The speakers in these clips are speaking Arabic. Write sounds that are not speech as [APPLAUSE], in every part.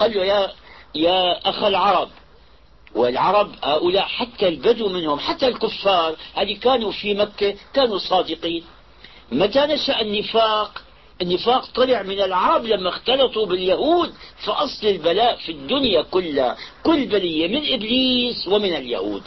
قال له يا يا أخ العرب والعرب هؤلاء حتى البدو منهم حتى الكفار اللي كانوا في مكة كانوا صادقين. متى نشأ النفاق؟ النفاق طلع من العرب لما اختلطوا باليهود فأصل البلاء في الدنيا كلها. كل بلية من إبليس ومن اليهود.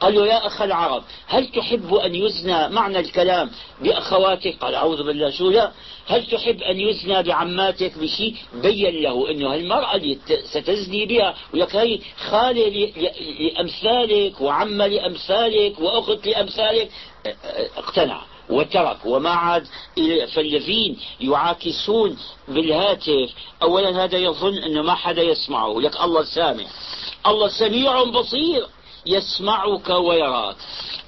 قال له يا أخ العرب هل تحب أن يزنى معنى الكلام بأخواتك؟ قال أعوذ بالله شو لا. هل تحب أن يزنى بعماتك بشيء بين له أنه المرأة اللي ستزني بها ولك هي خالة لأمثالك وعمة لأمثالك وأخت لأمثالك. اقتنع. وترك. وما عاد فالذين يعاكسون بالهاتف اولا هذا يظن إنه ما حدا يسمعه. لك الله سامع. الله سميع بصير. يسمعك ويراك.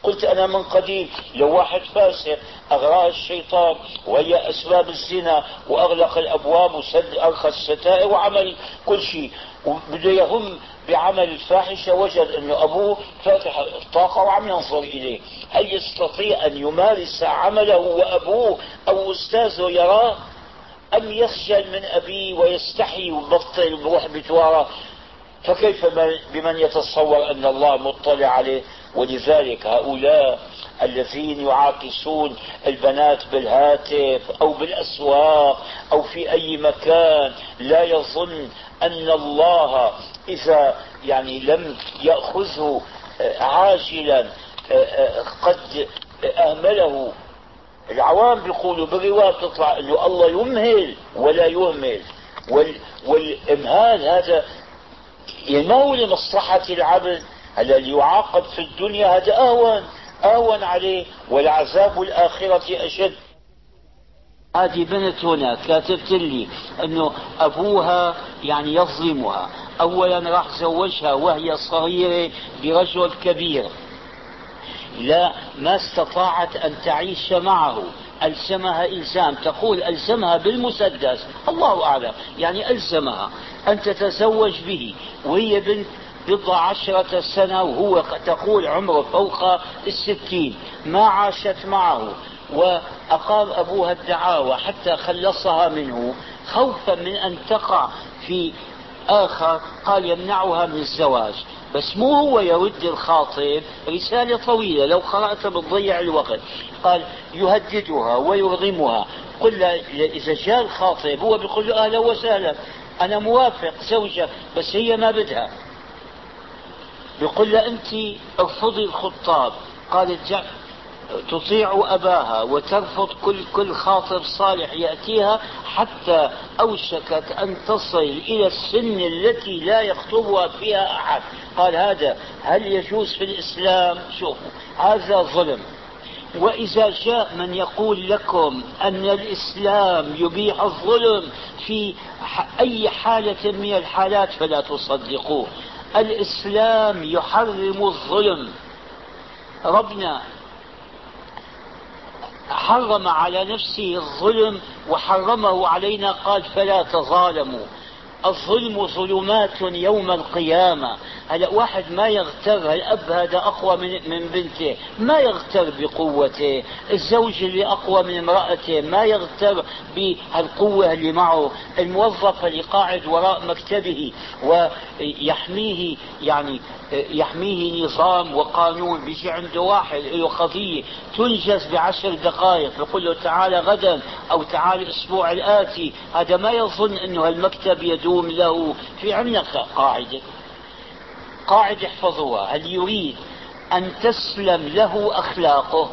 قلت أنا من قديم لو واحد فاسق أغراه الشيطان وهي أسباب الزنا وأغلق الأبواب وسد أرخى الستائر وعمل كل شيء. وبده يهم بعمل الفاحشة وجد أنه أبوه فاتح الطاقة وعم ينظر إليه. هل يستطيع أن يمارس عمله وأبوه أو أستاذه يراه؟ أم يخجل من أبيه ويستحي ويبطل ويروح بتواره؟ فكيف بمن يتصور أن الله مطلع عليه؟ ولذلك هؤلاء الذين يعاكسون البنات بالهاتف أو بالأسواق أو في أي مكان لا يظن أن الله إذا يعني لم يأخذه عاجلا قد أهمله. العوام بيقولوا بالرواية تطلع إنه الله يمهل ولا يهمل. والإمهال هذا ما هو لمصلحة العبد اللي يعاقب في الدنيا هذا أهون أهون عليه والعذاب الآخرة أشد. هذه بنت هنا كاتبت لي إنه أبوها يعني يظلمها. اولا راح زوجها وهي صغيرة برجل كبير. لا ما استطاعت أن تعيش معه. ألزمها إلزام تقول ألزمها بالمسدس. الله أعلم. يعني ألزمها أن تتزوج به. وهي بنت بضع عشرة سنة وهو تقول عمره فوق الستين. ما عاشت معه. وأقام أبوها الدعاوى حتى خلصها منه. خوفا من أن تقع في آخر قال يمنعها من الزواج. بس مو هو يرد الخاطب رسالة طويلة لو قرأتها بتضيع الوقت. قال يهددها ويرغمها قل إذا جاء الخاطب هو بيقول له أهلا وسهلا. أنا موافق زوجة بس هي ما بدها. بيقول لها أنت أرفضي الخطاب. قالت تطيع أباها وترفض كل كل خاطب صالح يأتيها حتى أوشكت أن تصل إلى السن التي لا يخطبها فيها أحد. قال هذا هل يجوز في الإسلام؟ شوفوا هذا ظلم. وإذا جاء من يقول لكم أن الإسلام يبيح الظلم في أي حالة من الحالات فلا تصدقوه. الإسلام يحرم الظلم. ربنا حرم على نفسه الظلم وحرمه علينا قال فلا تظالموا. الظلم ظلمات يوم القيامة. هلا واحد ما يغتر الأب هذا أقوى من, من بنته ما يغتر بقوته. الزوج اللي أقوى من امرأته ما يغتر بهالقوة اللي معه. الموظف اللي قاعد وراء مكتبه ويحميه يعني يحميه نظام وقانون بيجي عنده واحد له قضية تنجز بعشر دقائق. بيقول له تعال غدا أو تعال الأسبوع الآتي. هذا ما يظن أنه المكتب يدوم له في عندنا قاعدة. قاعدة احفظوها هل يريد أن تسلم له أخلاقه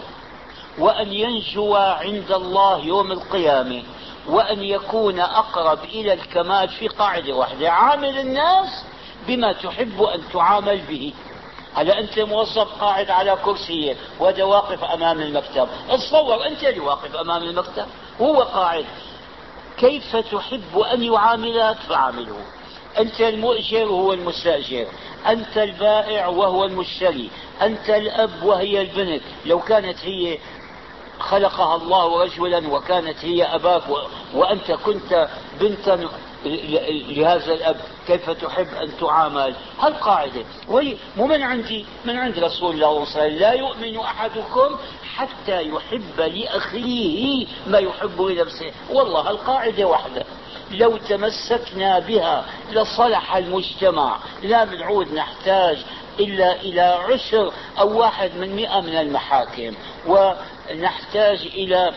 وأن ينجو عند الله يوم القيامة وأن يكون أقرب إلى الكمال في قاعدة واحدة؟ عامل الناس بما تحب أن تعامل به. هلا أنت موظف قاعد على كرسي وهذا واقف أمام المكتب؟ تصور أنت اللي واقف أمام المكتب. هو قاعد كيف تحب أن يعاملك؟ فعامله. أنت المؤجر وهو المستأجر. أنت البائع وهو المشتري. أنت الأب وهي البنت. لو كانت هي خلقها الله رجلا وكانت هي أباك وأنت كنت بنتا لهذا الأب كيف تحب أن تعامل؟ هالقاعدة. وهي مو من عندي من عند رسول الله صلى الله عليه وسلم. لا يؤمن أحدكم حتى يحب لأخيه ما يحب لنفسه. والله القاعدة واحدة. لو تمسكنا بها لصلح المجتمع. لا بنعود نحتاج إلا إلى عشر أو واحد من مئة من المحاكم. ونحتاج إلى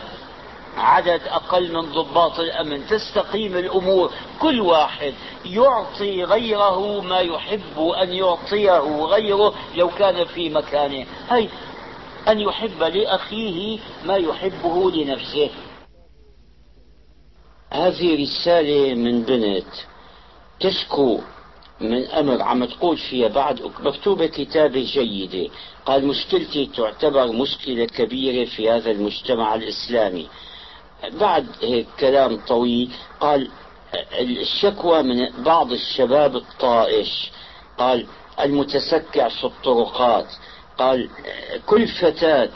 عدد أقل من ضباط الأمن. تستقيم الأمور. كل واحد يعطي غيره ما يحب أن يعطيه غيره لو كان في مكانه. هي أن يحب لأخيه ما يحبه لنفسه. هذه رسالة من بنت تشكو من أمر عم تقول فيها بعد مكتوبة كتابة جيدة. قال مشكلتي تعتبر مشكلة كبيرة في هذا المجتمع الإسلامي. بعد كلام طويل قال الشكوى من بعض الشباب الطائش. قال المتسكع في الطرقات. قال كل فتاة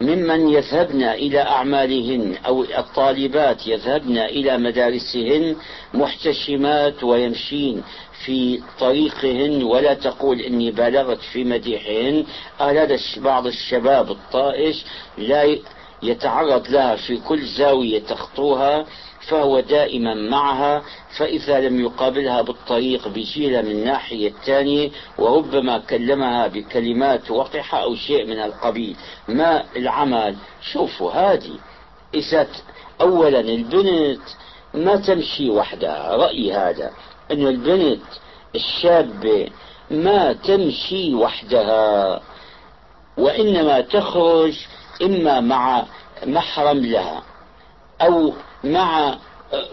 ممن يذهبن إلى أعمالهن أو الطالبات يذهبن إلى مدارسهن محتشمات ويمشين في طريقهن ولا تقول إني بالغت في مديحهن. هذا بعض الشباب الطائش لا يتعرض لها في كل زاوية تخطوها فهو دائما معها فإذا لم يقابلها بالطريق بيجيلها من الناحية الثانية وربما كلمها بكلمات وقحة أو شيء من القبيل. ما العمل؟ شوفوا هذه. إذا أولا البنت ما تمشي وحدها. رأيي هذا. أن البنت الشابة ما تمشي وحدها وإنما تخرج إما مع محرم لها أو مع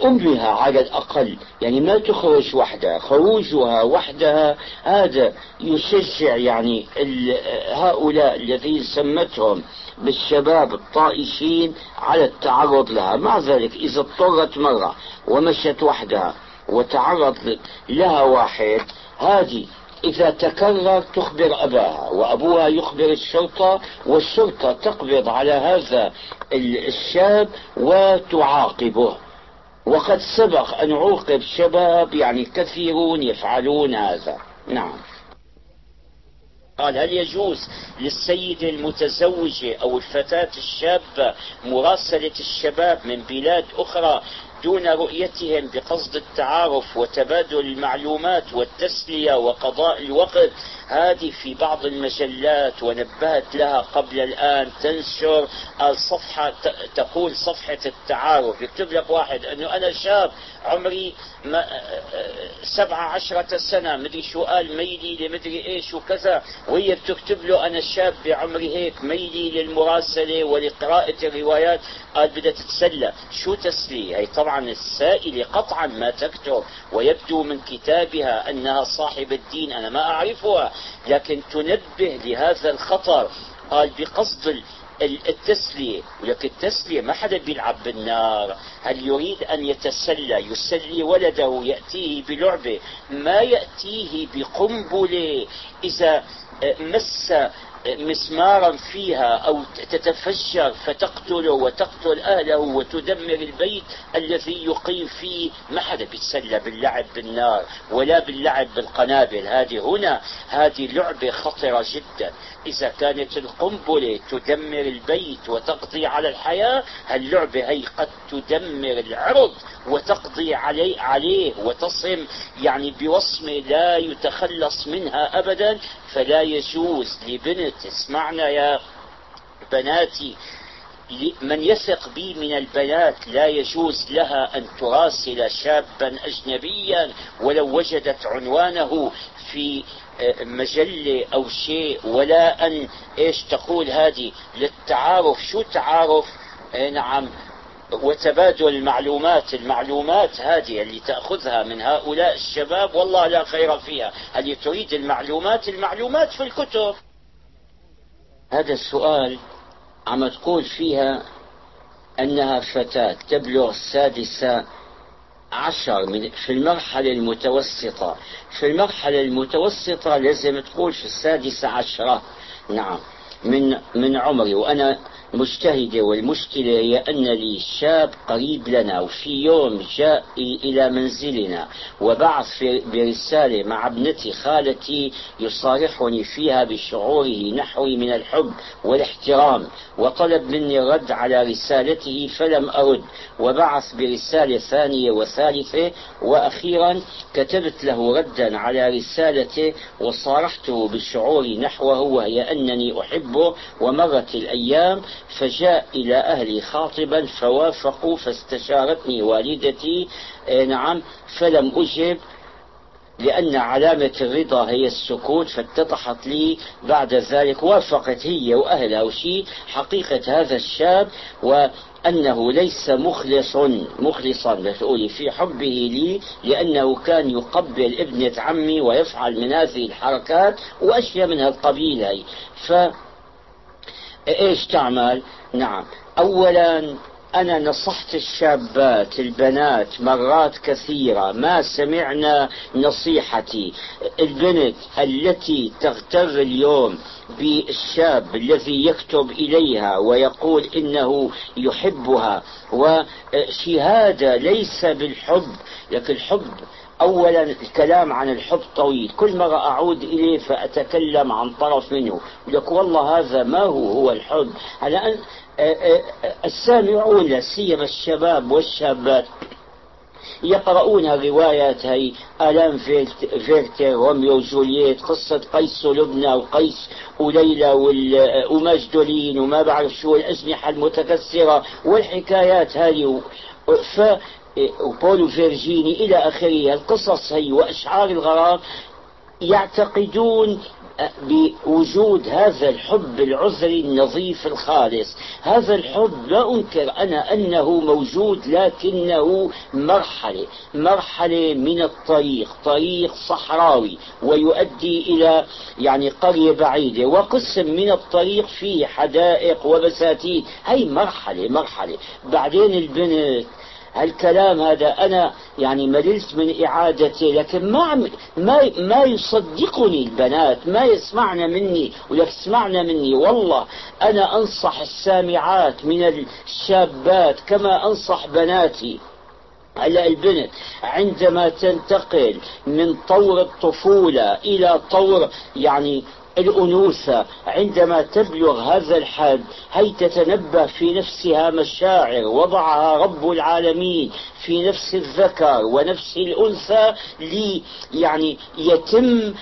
أمها على الأقل. يعني ما تخرج وحدها خروجها وحدها هذا يشجع يعني هؤلاء الذين سمتهم بالشباب الطائشين على التعرض لها. مع ذلك إذا اضطرت مرة ومشت وحدها وتعرض لها واحد هذه إذا تكرر تخبر أباها وأبوها يخبر الشرطة والشرطة تقبض على هذا الشاب وتعاقبه. وقد سبق أن عوقب شباب يعني كثيرون يفعلون هذا. نعم. قال هل يجوز للسيدة المتزوجة أو الفتاة الشابة مراسلة الشباب من بلاد أخرى دون رؤيتهم بقصد التعارف وتبادل المعلومات والتسلية وقضاء الوقت. هذه في بعض المجلات ونبهت لها قبل الآن تنشر الصفحة تقول صفحة التعارف. يكتب لك واحد أنه أنا شاب عمري سبعة عشرة سنة مدري شو قال ميلي لمدري إيش وكذا. وهي بتكتب له أنا شاب بعمري هيك ميلي للمراسلة ولقراءة الروايات. قال بدها تتسلى. شو تسلية؟ هي طبعا السائلة قطعا ما تكتب ويبدو من كتابها أنها صاحب الدين أنا ما أعرفها لكن تنبه لهذا الخطر. قال بقصد التسلية ولكن التسلية ما حدا بيلعب بالنار. هل يريد أن يتسلى؟ يسلي ولده يأتيه بلعبة. ما يأتيه بقنبلة إذا مس مسمارا فيها أو تتفجر فتقتله وتقتل أهله وتدمر البيت الذي يقيم فيه ما حدا بيتسلى باللعب بالنار ولا باللعب بالقنابل. هذه هنا هذه لعبة خطرة جدا. إذا كانت القنبلة تدمر البيت وتقضي على الحياة اللعبة هي قد تدمر العرض وتقضي عليه, عليه وتصم يعني بوصمة لا يتخلص منها أبدا فلا يجوز لبنت اسمعنا يا بناتي. من يثق بي من البنات لا يجوز لها أن تراسل شابا أجنبيا ولو وجدت عنوانه في آه، مجلة أو شيء ولا أن إيش تقول هذه؟ للتعارف. شو تعارف؟ آه، نعم. وتبادل المعلومات. المعلومات هذه اللي تأخذها من هؤلاء الشباب والله لا خير فيها. هل تريد المعلومات؟ المعلومات في الكتب. هذا السؤال عم تقول فيها أنها فتاة تبلغ السادسة عشر من في المرحلة المتوسطة. في المرحلة المتوسطة لازم تقول في السادسة عشرة. نعم. من من عمري. وأنا مجتهدة والمشكلة هي أن لي شاب قريب لنا وفي يوم جاء إلى منزلنا وبعث برسالة مع ابنتي خالتي يصارحني فيها بشعوره نحوي من الحب والاحترام. وطلب مني الرد على رسالته فلم أرد وبعث برسالة ثانية وثالثة. وأخيرا كتبت له ردا على رسالته وصارحته بشعوري نحوه وهي أنني أحبه ومرت الأيام فجاء إلى أهلي خاطبا فوافقوا فاستشارتني والدتي. إيه نعم. فلم أجب لأن علامة الرضا هي السكوت فاتضحت لي. بعد ذلك وافقت هي وأهلها وشي. حقيقة هذا الشاب وأنه ليس مخلص مخلصا بتقولي في حبه لي لأنه كان يقبل ابنة عمي ويفعل من هذه الحركات وأشياء من هالقبيل هي ف إيش تعمل؟ نعم. اولا أنا نصحت الشابات البنات مرات كثيرة ما سمعنا نصيحتي. البنت التي تغتر اليوم بالشاب الذي يكتب إليها ويقول إنه يحبها وشهادة ليس بالحب لكن الحب أولا الكلام عن الحب طويل. كل مرة أعود إليه فأتكلم عن طرف منه. لك والله هذا ما هو؟ هو الحب. على أن السامعون لا سيما الشباب والشابات يقرؤون روايات هي آلام فيرتر روميو وجولييت قصة قيس ولبنى وقيس وليلى ومجدولين وما بعرف شو الأجنحة المتكسرة والحكايات هذه ف وبول وفيرجيني إلى آخره القصص هي وأشعار الغرام يعتقدون بوجود هذا الحب العذري النظيف الخالص. هذا الحب لا أنكر أنا أنه موجود لكنه مرحلة مرحلة من الطريق طريق صحراوي ويؤدي إلى يعني قرية بعيدة. وقسم من الطريق فيه حدائق وبساتين. هي مرحلة مرحلة. بعدين البنت هالكلام هذا أنا يعني مللت من إعادته لكن ما ما ما يصدقني البنات ما يسمعن مني ولك اسمعنا مني. والله أنا أنصح السامعات من الشابات كما أنصح بناتي. هلا البنت عندما تنتقل من طور الطفولة إلى طور يعني الأنوثة عندما تبلغ هذا الحد هي تتنبه في نفسها مشاعر؟ وضعها رب العالمين في نفس الذكر ونفس الأنثى لي يعني يتم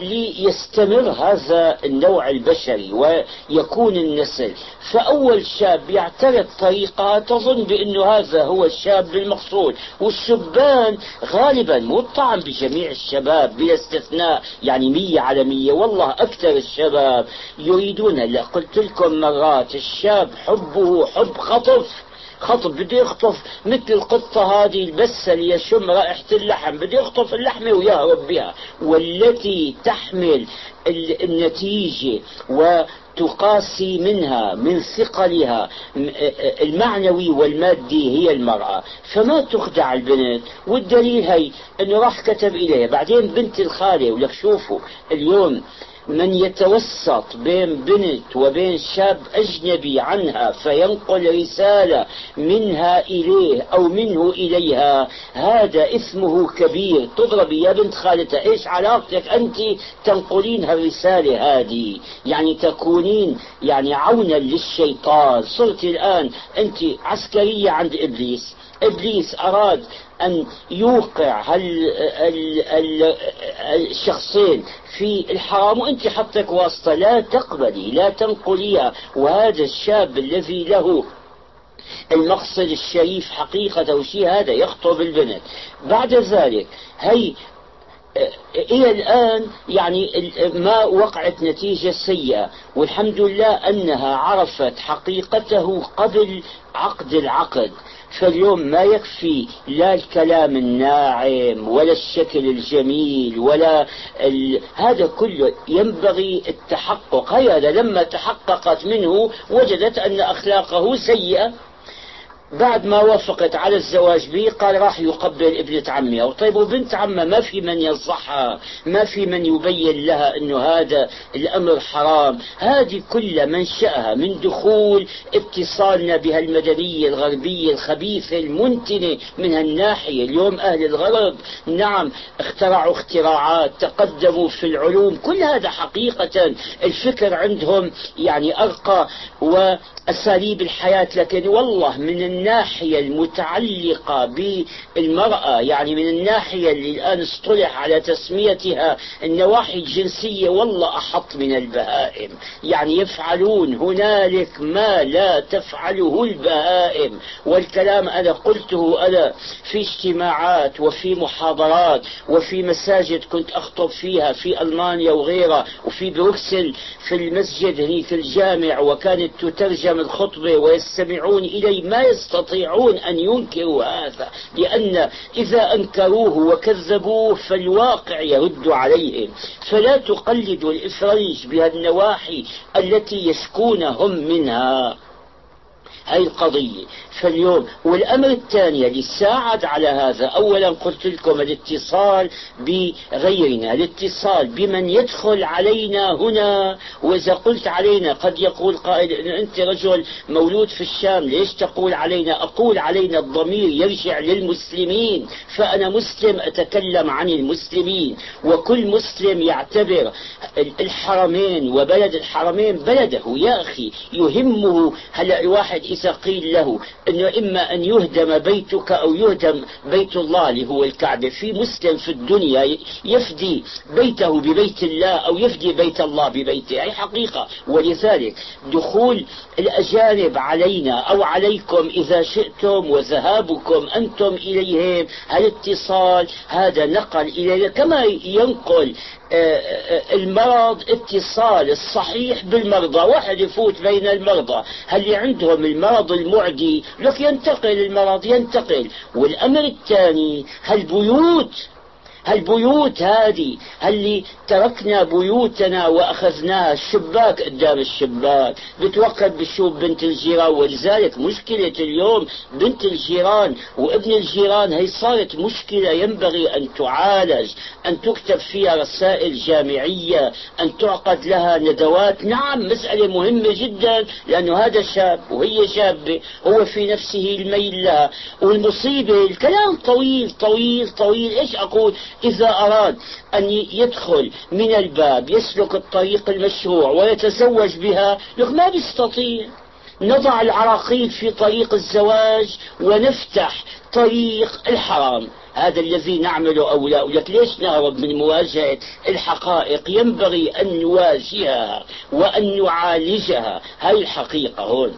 ليستمر هذا النوع البشري ويكون النسل. فأول شاب يعترض طريقة تظن بأنه هذا هو الشاب المقصود. والشبان غالبا الطعن بجميع الشباب بلا استثناء يعني مية على مية. والله أكثر الشباب يريدون قلت لكم مرات الشاب حبه حب خطف خطف بده يخطف مثل القطة هذه البسة اللي يشم رائحة اللحم. بده يخطف اللحمة ويهرب بها. والتي تحمل النتيجة وتقاسي منها من ثقلها المعنوي والمادي هي المرأة. فما تخدع البنت والدليل هي إنه راح كتب إليها. بعدين بنت الخالة ولك شوفوا اليوم من يتوسط بين بنت وبين شاب أجنبي عنها فينقل رسالة منها إليه أو منه إليها هذا اسمه كبير. تضربي يا بنت خالتها إيش علاقتك أنت؟ تنقلين هالرسالة هذه. يعني تكونين يعني عونا للشيطان. صرت الآن أنت عسكرية عند إبليس. إبليس أراد أن يوقع هال الشخصين في الحرام. وأنت حطك واسطة لا تقبلي لا تنقليها وهذا الشاب الذي له المقصد الشريف حقيقة وشي هذا يخطب البنت. بعد ذلك هي إلى الآن يعني ما وقعت نتيجة سيئة. والحمد لله أنها عرفت حقيقته قبل عقد العقد. فاليوم ما يكفي لا الكلام الناعم ولا الشكل الجميل ولا ال... هذا كله ينبغي التحقق. هذا لما تحققت منه وجدت أن أخلاقه سيئة. بعد ما وافقت على الزواج به قال راح يقبل ابنة عمها طيب وبنت عمها ما في من ينصحها ما في من يبين لها إنه هذا الأمر حرام. هذه كلها منشأها من دخول اتصالنا بها المدنية الغربية الخبيثة المنتنة من هالناحية. اليوم أهل الغرب نعم اخترعوا اختراعات تقدموا في العلوم. كل هذا حقيقة الفكر عندهم يعني أرقى وأساليب الحياة. لكن والله من الناحية المتعلقة بالمرأة يعني من الناحية اللي الآن اصطلح على تسميتها النواحي الجنسية والله أحط من البهائم. يعني يفعلون هنالك ما لا تفعله البهائم. والكلام أنا قلته أنا في اجتماعات وفي محاضرات وفي مساجد كنت أخطب فيها في ألمانيا وغيرها وفي بروكسل في المسجد هنيك الجامع وكانت تترجم الخطبة ويستمعون إلي ما يستطيعون أن ينكروا هذا لأن إذا أنكروه وكذبوه فالواقع يرد عليهم. فلا تقلدوا الإفريج بهالنواحي التي يشكون هم منها. القضية. فاليوم والأمر الثاني اللي ساعد على هذا أولا قلت لكم الاتصال بغيرنا الاتصال بمن يدخل علينا هنا. وإذا قلت علينا قد يقول قائل إن أنت رجل مولود في الشام ليش تقول علينا؟ أقول علينا الضمير يرجع للمسلمين. فأنا مسلم أتكلم عن المسلمين. وكل مسلم يعتبر الحرمين وبلد الحرمين بلده. يا أخي يهمه هلا الواحد إذا قيل له أنه إما أن يهدم بيتك أو يهدم بيت الله اللي هو الكعبة. في مسلم في الدنيا يفدي بيته ببيت الله أو يفدي بيت الله ببيته. أي حقيقة. ولذلك دخول الأجانب علينا أو عليكم إذا شئتم وذهابكم أنتم إليهم الاتصال هذا نقل إلينا. كما ينقل المرض اتصال الصحيح بالمرضى. واحد يفوت بين المرضى. هل عندهم المرض المعدي؟ لك ينتقل المرض ينتقل. والأمر الثاني هالبيوت هالبيوت هذه اللي تركنا بيوتنا وأخذناها الشباك قدام الشباك. بتوقف بشوف بنت الجيران ولذلك مشكلة اليوم بنت الجيران وابن الجيران هي صارت مشكلة ينبغي أن تعالج أن تكتب فيها رسائل جامعية أن تعقد لها ندوات. نعم مسألة مهمة جدا لأنه هذا شاب وهي شابة هو في نفسه الميل لها. والمصيبة الكلام طويل طويل طويل. إيش أقول؟ إذا أراد أن يدخل من الباب يسلك الطريق المشروع ويتزوج بها ما بيستطيع. نضع العراقيل في طريق الزواج ونفتح طريق الحرام. هذا الذي نعمله أو لا لك ليش نهرب من مواجهة الحقائق؟ ينبغي أن نواجهها وأن نعالجها. هاي الحقيقة هون.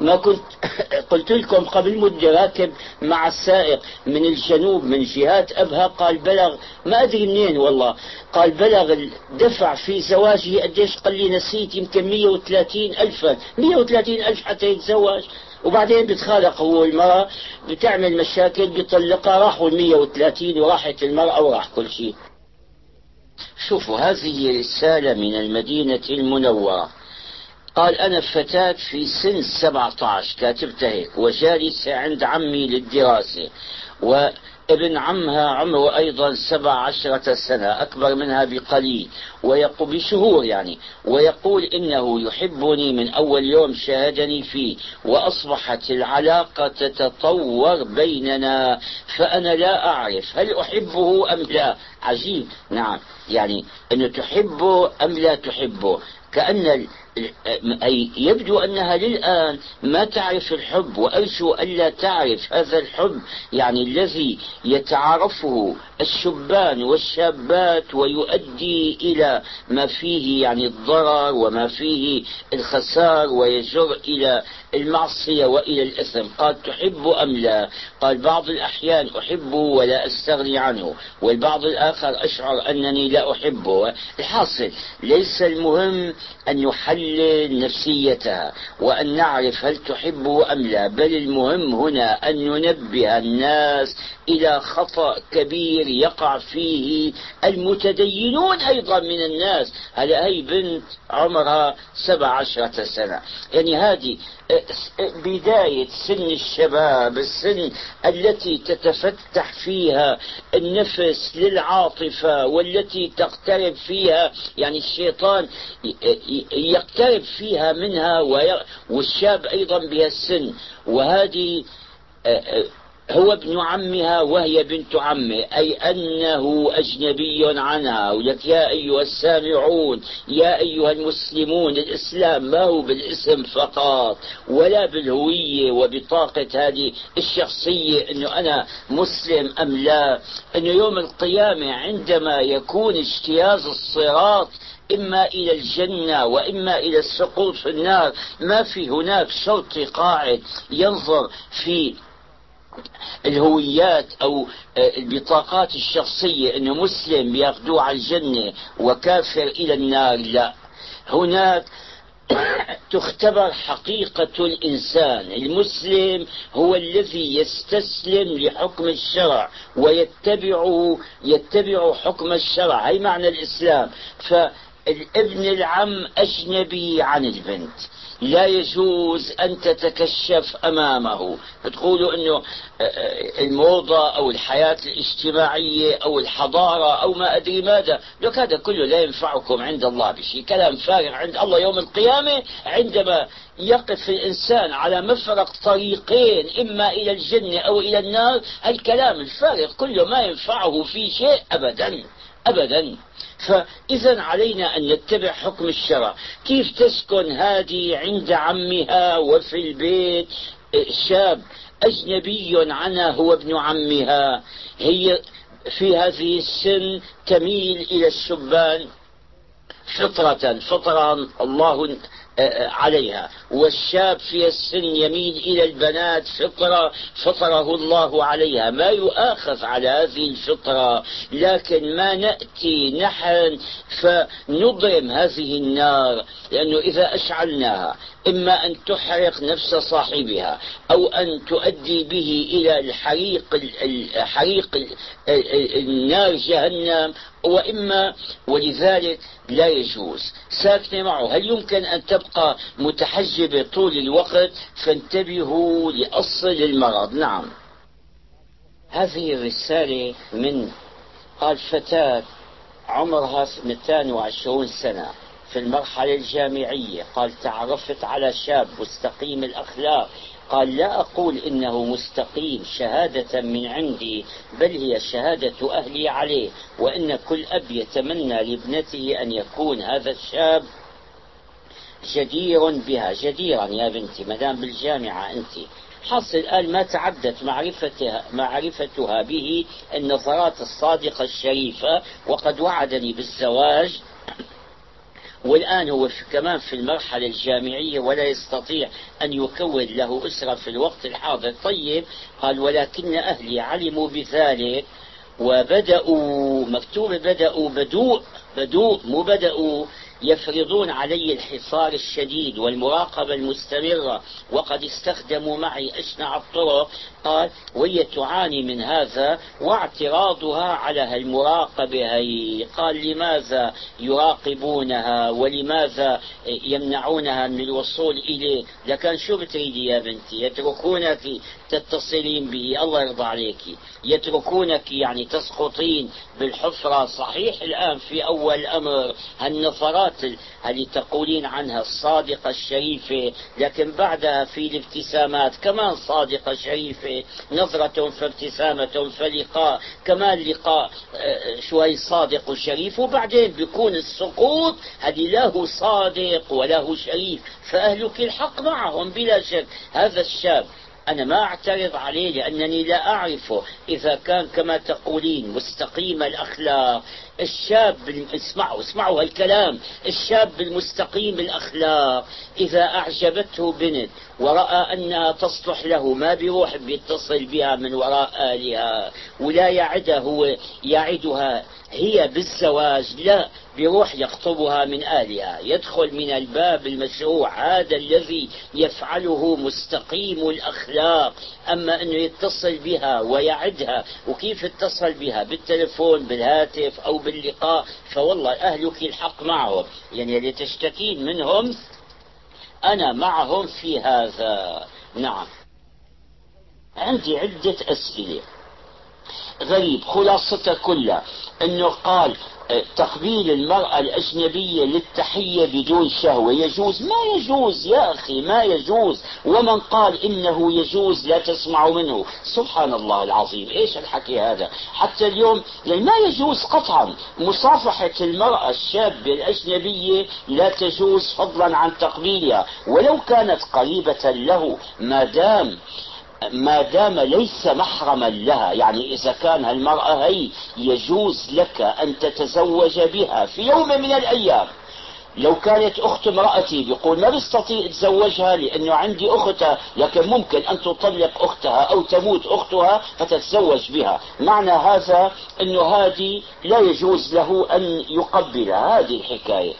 ما كنت [COUGHS] قلت لكم قبل مدة راكب مع السائق من الجنوب من جهات أبها قال بلغ ما أدري منين والله قال بلغ الدفع في زواجه قديش قال لي نسيت يمكن 130 ألفا 130 ألف حتى يتزوج. وبعدين بتخالق هو المرأة بتعمل مشاكل بيطلقها راحوا ال 130 وراحت المرأة وراح كل شيء. شوفوا هذه رسالة من المدينة المنورة. قال أنا فتاة في سن 17 كاتبتها هيك وجالسة عند عمي للدراسة وابن عمها عمره أيضا سبع عشرة سنة أكبر منها بقليل ويقول بشهور يعني ويقول إنه يحبني من أول يوم شاهدني فيه وأصبحت العلاقة تتطور بيننا فأنا لا أعرف هل أحبه أم لا. عجيب نعم يعني أنه تحبه أم لا تحبه. كأن أي يبدو أنها للآن ما تعرف الحب وأرجو ألا تعرف هذا الحب يعني الذي يتعارفه الشبان والشابات ويؤدي إلى ما فيه يعني الضرر وما فيه الخسار ويجر إلى المعصية وإلى الإثم. قال تحب أم لا؟ قال بعض الأحيان أحبه ولا أستغني عنه والبعض الآخر أشعر أنني لا أحبه. الحاصل ليس المهم أن يحلل نفسيتها وأن نعرف هل تحبه أم لا بل المهم هنا أن ننبه الناس إلى خطأ كبير يقع فيه المتدينون أيضا من الناس. هلا هي بنت عمرها سبع عشرة سنة. يعني هذه بداية سن الشباب السن التي تتفتح فيها النفس للعاطفة والتي تقترب فيها يعني الشيطان يقترب فيها منها والشاب أيضا بها السن وهذه هو ابن عمها وهي بنت عمه أي أنه أجنبي عنها. ولك يا أيها السامعون يا أيها المسلمون الإسلام ما هو بالاسم فقط ولا بالهوية وبطاقة هذه الشخصية أنه أنا مسلم أم لا. أنه يوم القيامة عندما يكون اجتياز الصراط إما إلى الجنة وإما إلى السقوط في النار ما في هناك شرطي قاعد ينظر في الهويات أو آه، البطاقات الشخصية انه مسلم ياخذوه على الجنة وكافر إلى النار لا. هناك [COUGHS] تختبر حقيقة الإنسان. المسلم هو الذي يستسلم لحكم الشرع ويتبع يتبع حكم الشرع. هي معنى الإسلام. فالابن العم أجنبي عن البنت. لا يجوز أن تتكشف أمامه. تقولوا أنه آه، آه، الموضة أو الحياة الاجتماعية أو الحضارة أو ما أدري ماذا. لك هذا كله لا ينفعكم عند الله بشيء كلام فارغ عند الله يوم القيامة عندما يقف الإنسان على مفرق طريقين إما إلى الجنة أو إلى النار الكلام الفارغ كله ما ينفعه في شيء أبدا. أبدا. فإذا علينا أن نتبع حكم الشرع. كيف تسكن هذه عند عمها وفي البيت؟ شاب أجنبي عنها هو ابن عمها. هي في هذه السن تميل إلى الشبان فطرة فطرة الله عليها. والشاب في السن يميل إلى البنات فطرة فطره الله عليها. ما يؤاخذ على هذه الفطرة. لكن ما نأتي نحن فنضرم هذه النار. لأنه إذا أشعلناها إما أن تحرق نفس صاحبها أو أن تؤدي به إلى الحريق حريق النار جهنم وإما ولذلك لا يجوز. ساكنة معه. هل يمكن أن تبقى متحجبة طول الوقت؟ فانتبهوا لأصل المرض. نعم. هذه الرسالة من قال فتاة عمرها 22 سنة في المرحلة الجامعية. قال تعرفت على شاب مستقيم الأخلاق. قال لا أقول إنه مستقيم شهادة من عندي بل هي شهادة أهلي عليه وإن كل أب يتمنى لابنته أن يكون هذا الشاب جدير بها. جديرا يا بنتي مدام بالجامعة أنت. حاصل قال ما تعدت معرفتها معرفتها به النظرات الصادقة الشريفة وقد وعدني بالزواج والآن هو في كمان في المرحلة الجامعية ولا يستطيع أن يكون له أسرة في الوقت الحاضر. طيب قال ولكن أهلي علموا بذلك وبدأوا مكتوب بدأوا بدوء بدوء مو بدأوا يفرضون علي الحصار الشديد والمراقبة المستمرة وقد استخدموا معي أشنع الطرق قال وهي تعاني من هذا واعتراضها على المراقبة هي. قال لماذا يراقبونها ولماذا يمنعونها من الوصول إليه؟ لكن شو بتريدي يا بنتي؟ يتركونك تتصلين به الله يرضى عليك. يتركونك يعني تسقطين بالحفرة. صحيح الآن في أول الأمر هالنفرات اللي تقولين عنها الصادقة الشريفة لكن بعدها في الابتسامات كمان صادقة شريفة. نظرة فابتسامة فلقاء كمان لقاء آه، شوي صادق وشريف وبعدين بيكون السقوط هذه له صادق وله شريف فأهلك الحق معهم بلا شك. هذا الشاب أنا ما أعترض عليه لأنني لا أعرفه. إذا كان كما تقولين مستقيم الأخلاق الشاب اسمعوا اسمعوا هالكلام. الشاب المستقيم الأخلاق إذا أعجبته بنت ورأى أنها تصلح له ما بيروح بيتصل بها من وراء آلها ولا يعدها هو يعدها هي بالزواج لا بيروح يخطبها من أهلها يدخل من الباب المشروع هذا الذي يفعله مستقيم الأخلاق. أما أنه يتصل بها ويعدها وكيف اتصل بها؟ بالتلفون بالهاتف أو باللقاء. فوالله أهلك الحق معهم يعني اللي تشتكين منهم أنا معهم في هذا. نعم. عندي عدة أسئلة. غريب خلاصتها كلها. إنه قال آه، تقبيل المرأة الأجنبية للتحية بدون شهوة. يجوز؟ ما يجوز يا أخي ما يجوز. ومن قال إنه يجوز لا تسمع منه. سبحان الله العظيم. إيش الحكي هذا؟ حتى اليوم يعني ما يجوز قطعا. مصافحة المرأة الشابة الأجنبية لا تجوز فضلا عن تقبيلها. ولو كانت قريبة له ما دام ما دام ليس محرما لها يعني إذا كان المرأة هي يجوز لك أن تتزوج بها في يوم من الأيام. لو كانت أخت امرأتي بيقول ما بستطيع أتزوجها لأنه عندي أختها لكن ممكن أن تطلق أختها أو تموت أختها فتتزوج بها. معنى هذا أنه هذه لا يجوز له أن يقبلها هذه الحكاية.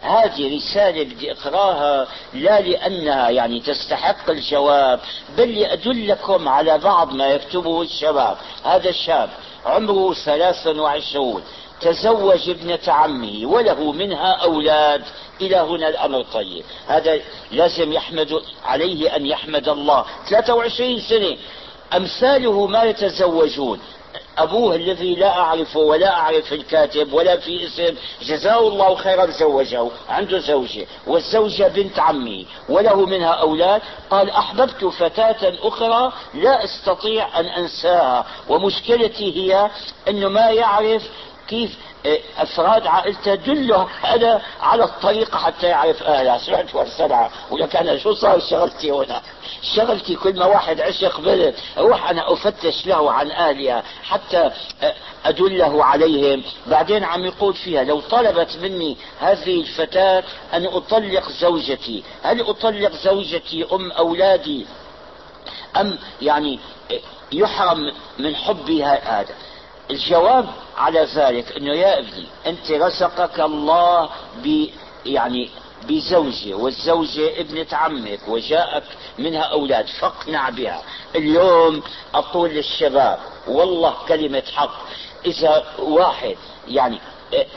هذه رسالة بدي أقراها لا لأنها يعني تستحق الجواب بل لأدلكم على بعض ما يكتبه الشباب. هذا الشاب عمره ثلاثا وعشرون تزوج ابنة عمه وله منها أولاد إلى هنا الأمر طيب. هذا لازم يحمد عليه أن يحمد الله. 23 سنة أمثاله ما يتزوجون. أبوه الذي لا أعرفه ولا أعرف الكاتب ولا في اسم جزاه الله خيرا زوجه عنده زوجة والزوجة بنت عمي وله منها أولاد. قال أحببت فتاة أخرى لا أستطيع أن أنساها ومشكلتي هي أنه ما يعرف كيف إيه، أفراد عائلته دله هذا على الطريقة حتى يعرف اهلها سمعت والسرعه ولك أنا شو صار؟ شغلتي هنا. شغلتي كل ما واحد عشق بلد. أروح أنا أفتش له عن اهلها حتى أدله عليهم. بعدين عم يقول فيها لو طلبت مني هذه الفتاة أن أطلق زوجتي. هل أطلق زوجتي أم أولادي؟ أم يعني يحرم من حبها هذا. الجواب على ذلك إنه يا ابني أنت رزقك الله ب يعني بزوجة والزوجة ابنة عمك وجاءك منها أولاد فاقنع بها. اليوم أقول للشباب والله كلمة حق إذا واحد يعني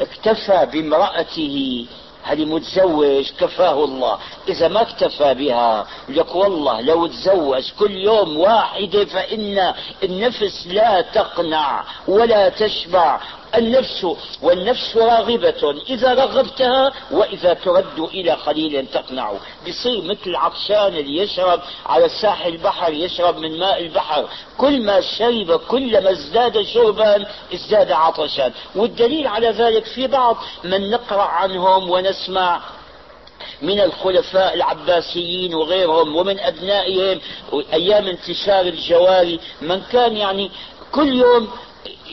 اكتفى بامرأته هل متزوج كفاه الله. إذا ما اكتفى بها لك والله لو تزوج كل يوم واحدة فإن النفس لا تقنع ولا تشبع. النفس والنفس راغبة. إذا رغبتها وإذا ترد إلى قليل تقنع. بصير مثل العطشان اللي يشرب على ساحل البحر يشرب من ماء البحر. كل ما شرب كلما ازداد شربا ازداد عطشا. والدليل على ذلك في بعض من نقرأ عنهم ونسمع من الخلفاء العباسيين وغيرهم ومن أبنائهم أيام انتشار الجواري. من كان يعني كل يوم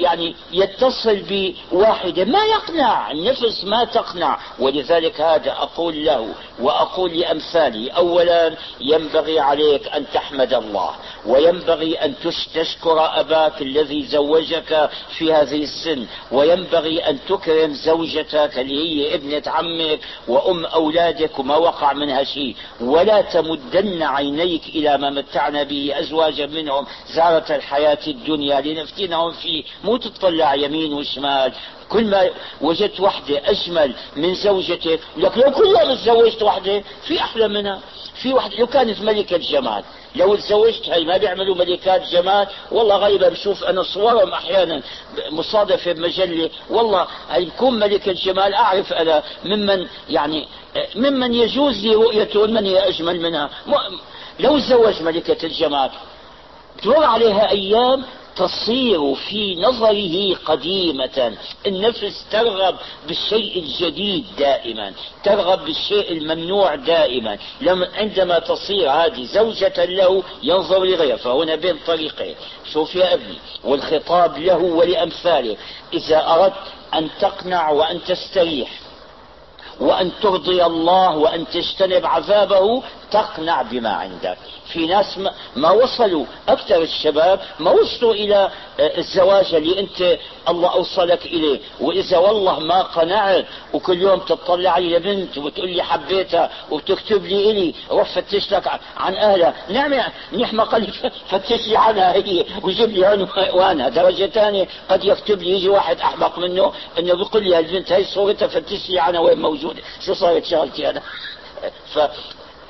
يعني يتصل بواحدة ما يقنع النفس ما تقنع. ولذلك هذا أقول له وأقول لأمثالي أولا ينبغي عليك أن تحمد الله وينبغي أن تشكر أباك الذي زوجك في هذه السن وينبغي أن تكرم زوجتك اللي هي ابنة عمك وأم أولادك وما وقع منها شيء. ولا تمدن عينيك إلى ما متعنا به أزواجا منهم زارة الحياة الدنيا لنفتنهم فيه مو تطلع يمين وشمال. كل ما وجدت وحدة أجمل من زوجتك لك لو كل يوم تزوجت وحدة في أحلى منها. في واحدة لو كانت ملكة جمال لو تزوجت هاي ما بيعملوا ملكات جمال. والله غيبة بشوف أنا صورهم أحيانا مصادفة بمجلة. والله هاي تكون ملكة جمال أعرف أنا ممن يعني ممن يجوز لي رؤيتهم من هي أجمل منها. لو تزوج ملكة الجمال تمر عليها أيام تصير في نظره قديمة. النفس ترغب بالشيء الجديد دائما ترغب بالشيء الممنوع دائما. لما عندما تصير هذه زوجة له ينظر لغيره فهنا بين طريقين. شوف يا ابني والخطاب له ولأمثاله. إذا أردت أن تقنع وأن تستريح وأن ترضي الله وأن تجتنب عذابه تقنع بما عندك. في ناس ما وصلوا أكثر الشباب ما وصلوا إلى آه، الزواج اللي أنت الله أوصلك إليه. وإذا والله ما قنعت وكل يوم تطلع لي بنت وتقول لي حبيتها وتكتب لي إلي روح فتش لك عن أهلها. نعم نحن قال فتش لي عنها هي وجيب لي عنوانها درجة ثانية قد يكتب لي يجي واحد أحمق منه إنه بيقول لي هالبنت هي صورتها فتش لي عنها وين موجودة. شو صارت شغلتي أنا؟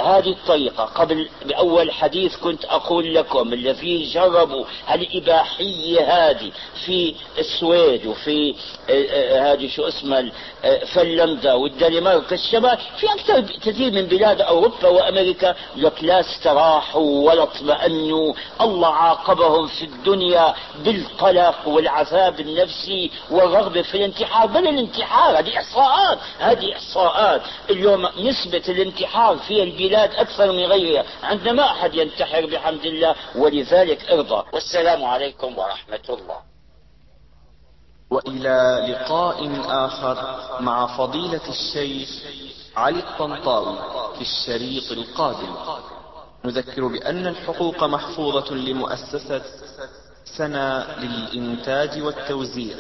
هذه الطريقة. قبل بأول حديث كنت أقول لكم الذين جربوا الإباحية هذه في السويد وفي آه، آه، هذه شو اسمها آه، فنلندا والدنمارك الشمال في أكثر كثير من بلاد أوروبا وأمريكا لك لا استراحوا ولا اطمأنوا الله عاقبهم في الدنيا بالقلق والعذاب النفسي والرغبة في الانتحار. بل الانتحار هذه إحصاءات هذه إحصاءات. اليوم نسبة الانتحار في البلاد البلاد أكثر من غيرها عندنا ما أحد ينتحر بحمد الله ولذلك أرضى. والسلام عليكم ورحمة الله. وإلى لقاء آخر مع فضيلة الشيخ علي الطنطاوي في الشريط القادم. نذكر بأن الحقوق محفوظة لمؤسسة سنة للإنتاج والتوزيع.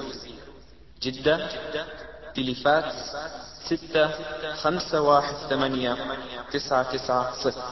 جدة تلفاكس ستة خمسة واحد ثمانية تسعة تسعة صفر.